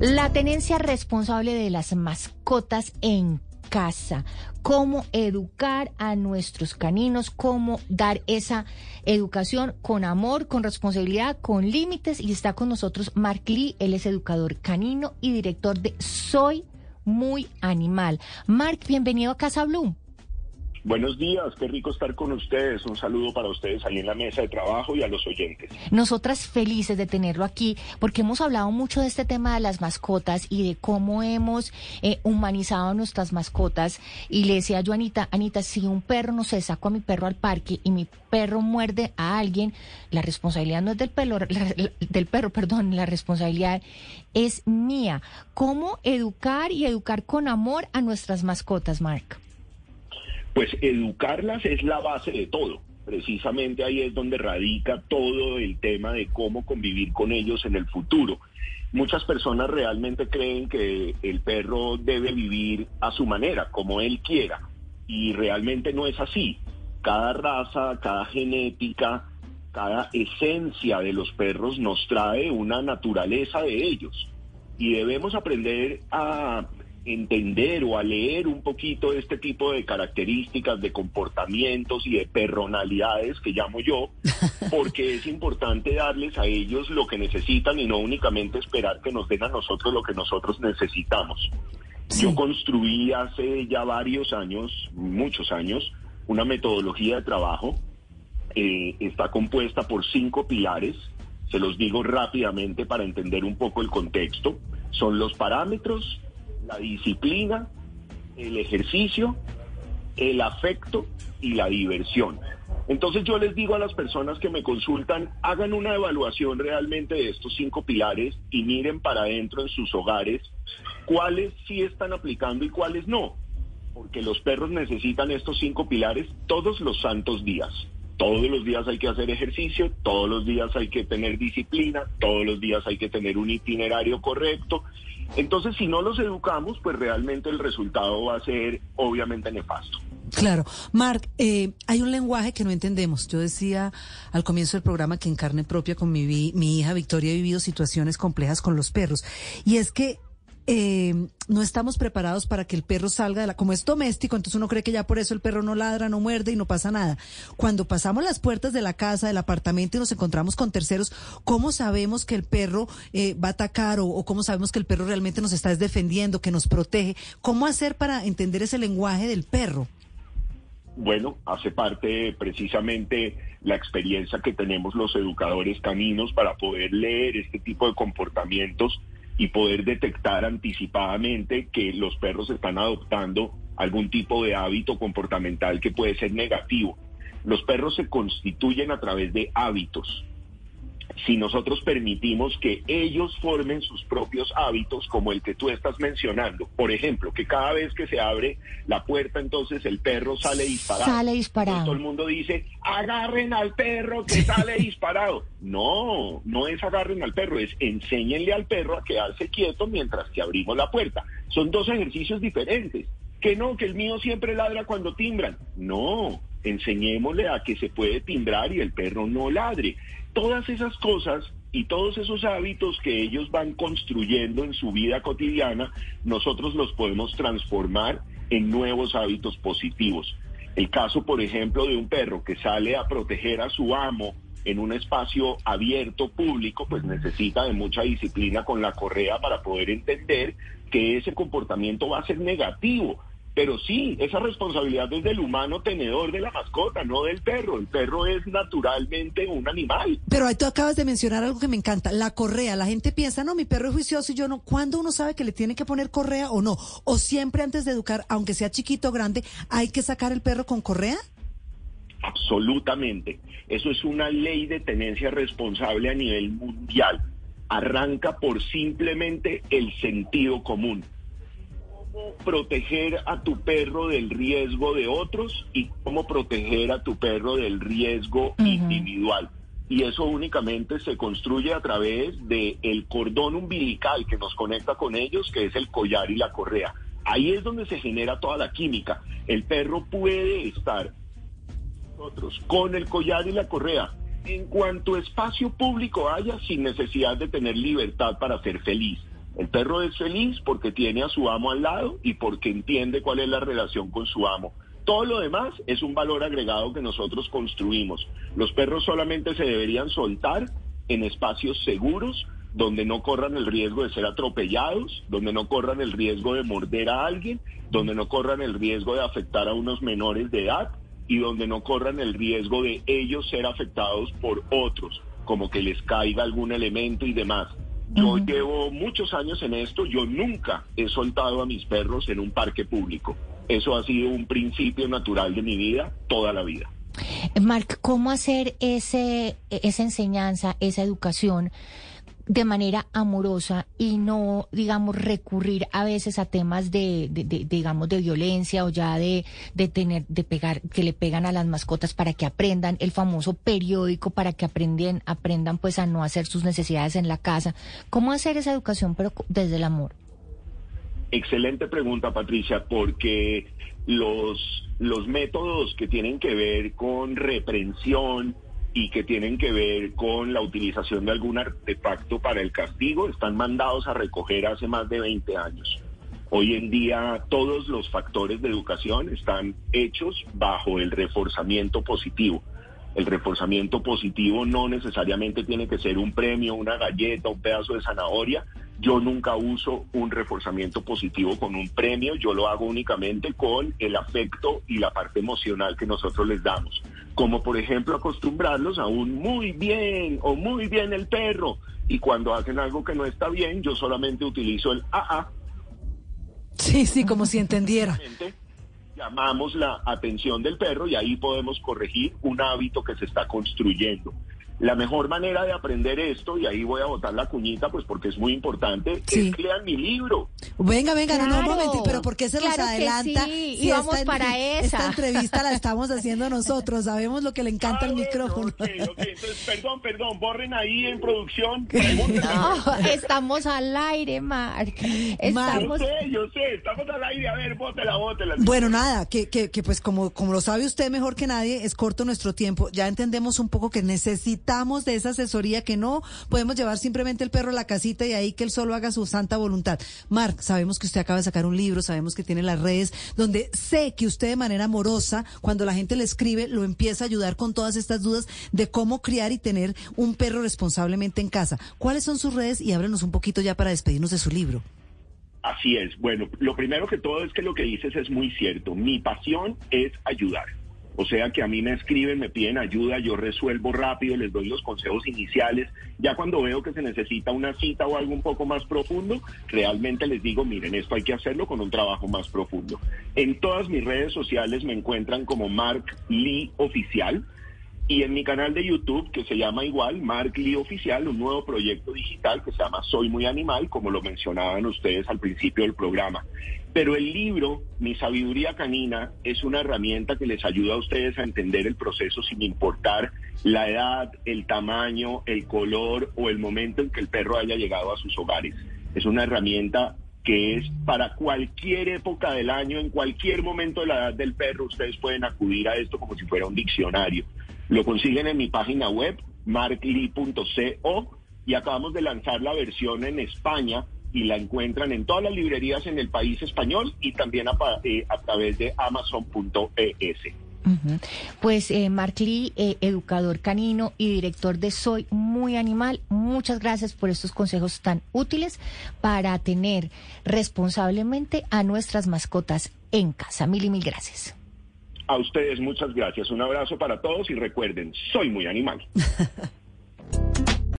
La tenencia responsable de las mascotas en casa, cómo educar a nuestros caninos, cómo dar esa educación con amor, con responsabilidad, con límites. Y está con nosotros Mark Lee, él es educador canino y director de Soy Muy Animal. Mark, bienvenido a Casa Blue. Buenos días, qué rico estar con ustedes. Un saludo para ustedes ahí en la mesa de trabajo y a los oyentes. Nosotras felices de tenerlo aquí porque hemos hablado mucho de este tema de las mascotas y de cómo hemos eh, humanizado nuestras mascotas. Y le decía yo Anita, Anita, si un perro, no sé, saco a mi perro al parque y mi perro muerde a alguien, la responsabilidad no es del, pelo, del perro, perdón, la responsabilidad es mía. ¿Cómo educar y educar con amor a nuestras mascotas, Mark? Pues educarlas es la base de todo. Precisamente ahí es donde radica todo el tema de cómo convivir con ellos en el futuro. Muchas personas realmente creen que el perro debe vivir a su manera, como él quiera, y realmente no es así. Cada raza, cada genética, cada esencia de los perros nos trae una naturaleza de ellos. Y debemos aprender a entender o a leer un poquito este tipo de características, de comportamientos y de personalidades que llamo yo, porque es importante darles a ellos lo que necesitan y no únicamente esperar que nos den a nosotros lo que nosotros necesitamos. Yo construí hace ya varios años, muchos años, una metodología de trabajo. Eh, está compuesta por cinco pilares. Se los digo rápidamente para entender un poco el contexto. Son los parámetros, la disciplina, el ejercicio, el afecto y la diversión. Entonces yo les digo a las personas que me consultan, hagan una evaluación realmente de estos cinco pilares y miren para adentro en sus hogares cuáles sí están aplicando y cuáles no. Porque los perros necesitan estos cinco pilares todos los santos días. Todos los días hay que hacer ejercicio, todos los días hay que tener disciplina, todos los días hay que tener un itinerario correcto entonces, si no los educamos, pues realmente el resultado va a ser obviamente nefasto. Claro. Mark, eh, hay un lenguaje que no entendemos. Yo decía al comienzo del programa que en carne propia con mi, mi hija Victoria he vivido situaciones complejas con los perros. Y es que eh, no estamos preparados para que el perro salga de la... Como es doméstico, entonces uno cree que ya por eso el perro no ladra, no muerde y no pasa nada. Cuando pasamos las puertas de la casa, del apartamento y nos encontramos con terceros, ¿cómo sabemos que el perro eh, va a atacar o, cómo sabemos que el perro realmente nos está defendiendo, que nos protege? ¿Cómo hacer para entender ese lenguaje del perro? Bueno, hace parte precisamente la experiencia que tenemos los educadores caninos para poder leer este tipo de comportamientos y poder detectar anticipadamente que los perros están adoptando algún tipo de hábito comportamental que puede ser negativo. Los perros se constituyen a través de hábitos si nosotros permitimos que ellos formen sus propios hábitos como el que tú estás mencionando. Por ejemplo, que cada vez que se abre la puerta, entonces el perro sale disparado. Sale disparado. todo el mundo dice, agarren al perro que sale disparado. No, no es agarren al perro, es enséñenle al perro a quedarse quieto mientras que abrimos la puerta. Son dos ejercicios diferentes. Que no, que el mío siempre ladra cuando timbran. No, enseñémosle a que se puede timbrar y el perro no ladre. Todas esas cosas y todos esos hábitos que ellos van construyendo en su vida cotidiana, nosotros los podemos transformar en nuevos hábitos positivos. El caso, por ejemplo, de un perro que sale a proteger a su amo en un espacio abierto, público, pues necesita de mucha disciplina con la correa para poder entender que ese comportamiento va a ser negativo pero sí, esa responsabilidad es del humano tenedor de la mascota, no del perro. El perro es naturalmente un animal. Pero ahí tú acabas de mencionar algo que me encanta, la correa. La gente piensa, no, mi perro es juicioso y yo no. ¿Cuándo uno sabe que le tiene que poner correa o no? ¿O siempre antes de educar, aunque sea chiquito o grande, hay que sacar el perro con correa? Absolutamente. Eso es una ley de tenencia responsable a nivel mundial. Arranca por simplemente el sentido común cómo proteger a tu perro del riesgo de otros y cómo proteger a tu perro del riesgo individual. Y eso únicamente se construye a través del el cordón umbilical que nos conecta con ellos, que es el collar y la correa. Ahí es donde se genera toda la química. El perro puede estar nosotros con el collar y la correa en cuanto espacio público haya sin necesidad de tener libertad para ser feliz. El perro es feliz porque tiene a su amo al lado y porque entiende cuál es la relación con su amo. Todo lo demás es un valor agregado que nosotros construimos. Los perros solamente se deberían soltar en espacios seguros, donde no corran el riesgo de ser atropellados, donde no corran el riesgo de morder a alguien, donde no corran el riesgo de afectar a unos menores de edad y donde no corran el riesgo de ellos ser afectados por otros, como que les caiga algún elemento y demás. Yo llevo muchos años en esto, yo nunca he soltado a mis perros en un parque público. Eso ha sido un principio natural de mi vida toda la vida. Marc, ¿cómo hacer ese, esa enseñanza, esa educación? De manera amorosa y no, digamos, recurrir a veces a temas de, digamos, de violencia o ya de, de tener, de pegar, que le pegan a las mascotas para que aprendan, el famoso periódico para que aprendan, aprendan pues a no hacer sus necesidades en la casa. ¿Cómo hacer esa educación pero desde el amor? Excelente pregunta, Patricia, porque los, los métodos que tienen que ver con reprensión, y que tienen que ver con la utilización de algún artefacto para el castigo están mandados a recoger hace más de 20 años. Hoy en día todos los factores de educación están hechos bajo el reforzamiento positivo. El reforzamiento positivo no necesariamente tiene que ser un premio, una galleta, un pedazo de zanahoria, yo nunca uso un reforzamiento positivo con un premio, yo lo hago únicamente con el afecto y la parte emocional que nosotros les damos. Como por ejemplo acostumbrarlos a un muy bien o muy bien el perro. Y cuando hacen algo que no está bien, yo solamente utilizo el AA. Sí, sí, como si entendiera. Llamamos la atención del perro y ahí podemos corregir un hábito que se está construyendo. La mejor manera de aprender esto, y ahí voy a botar la cuñita, pues porque es muy importante, es que lean mi libro. Venga, venga, no, no, un momento, pero ¿por qué se los adelanta? Sí. y vamos para esa. Esta entrevista la estamos haciendo nosotros, sabemos lo que le encanta el micrófono. Entonces, perdón, perdón, borren ahí en producción. No, estamos al aire, Marc. Estamos... Yo sé, yo sé, estamos al aire, a ver, bótela, bótela. Bueno, nada, que, que, que pues como, como lo sabe usted mejor que nadie, es corto nuestro tiempo, ya entendemos un poco que necesita de esa asesoría que no podemos llevar simplemente el perro a la casita y ahí que él solo haga su santa voluntad. Marc, sabemos que usted acaba de sacar un libro, sabemos que tiene las redes, donde sé que usted de manera amorosa, cuando la gente le escribe, lo empieza a ayudar con todas estas dudas de cómo criar y tener un perro responsablemente en casa. ¿Cuáles son sus redes? Y ábrenos un poquito ya para despedirnos de su libro. Así es. Bueno, lo primero que todo es que lo que dices es muy cierto. Mi pasión es ayudar. O sea que a mí me escriben, me piden ayuda, yo resuelvo rápido, les doy los consejos iniciales. Ya cuando veo que se necesita una cita o algo un poco más profundo, realmente les digo, miren, esto hay que hacerlo con un trabajo más profundo. En todas mis redes sociales me encuentran como Mark Lee Oficial. Y en mi canal de YouTube, que se llama igual, Mark Lee Oficial, un nuevo proyecto digital que se llama Soy Muy Animal, como lo mencionaban ustedes al principio del programa. Pero el libro, Mi Sabiduría Canina, es una herramienta que les ayuda a ustedes a entender el proceso sin importar la edad, el tamaño, el color o el momento en que el perro haya llegado a sus hogares. Es una herramienta que es para cualquier época del año, en cualquier momento de la edad del perro, ustedes pueden acudir a esto como si fuera un diccionario. Lo consiguen en mi página web, markly.co, y acabamos de lanzar la versión en España y la encuentran en todas las librerías en el país español y también a, eh, través de amazon.es. Pues eh, Mark Lee, eh, educador canino y director de Soy Muy Animal, muchas gracias por estos consejos tan útiles para tener responsablemente a nuestras mascotas en casa. Mil y mil gracias. A ustedes muchas gracias. Un abrazo para todos y recuerden, soy muy animal.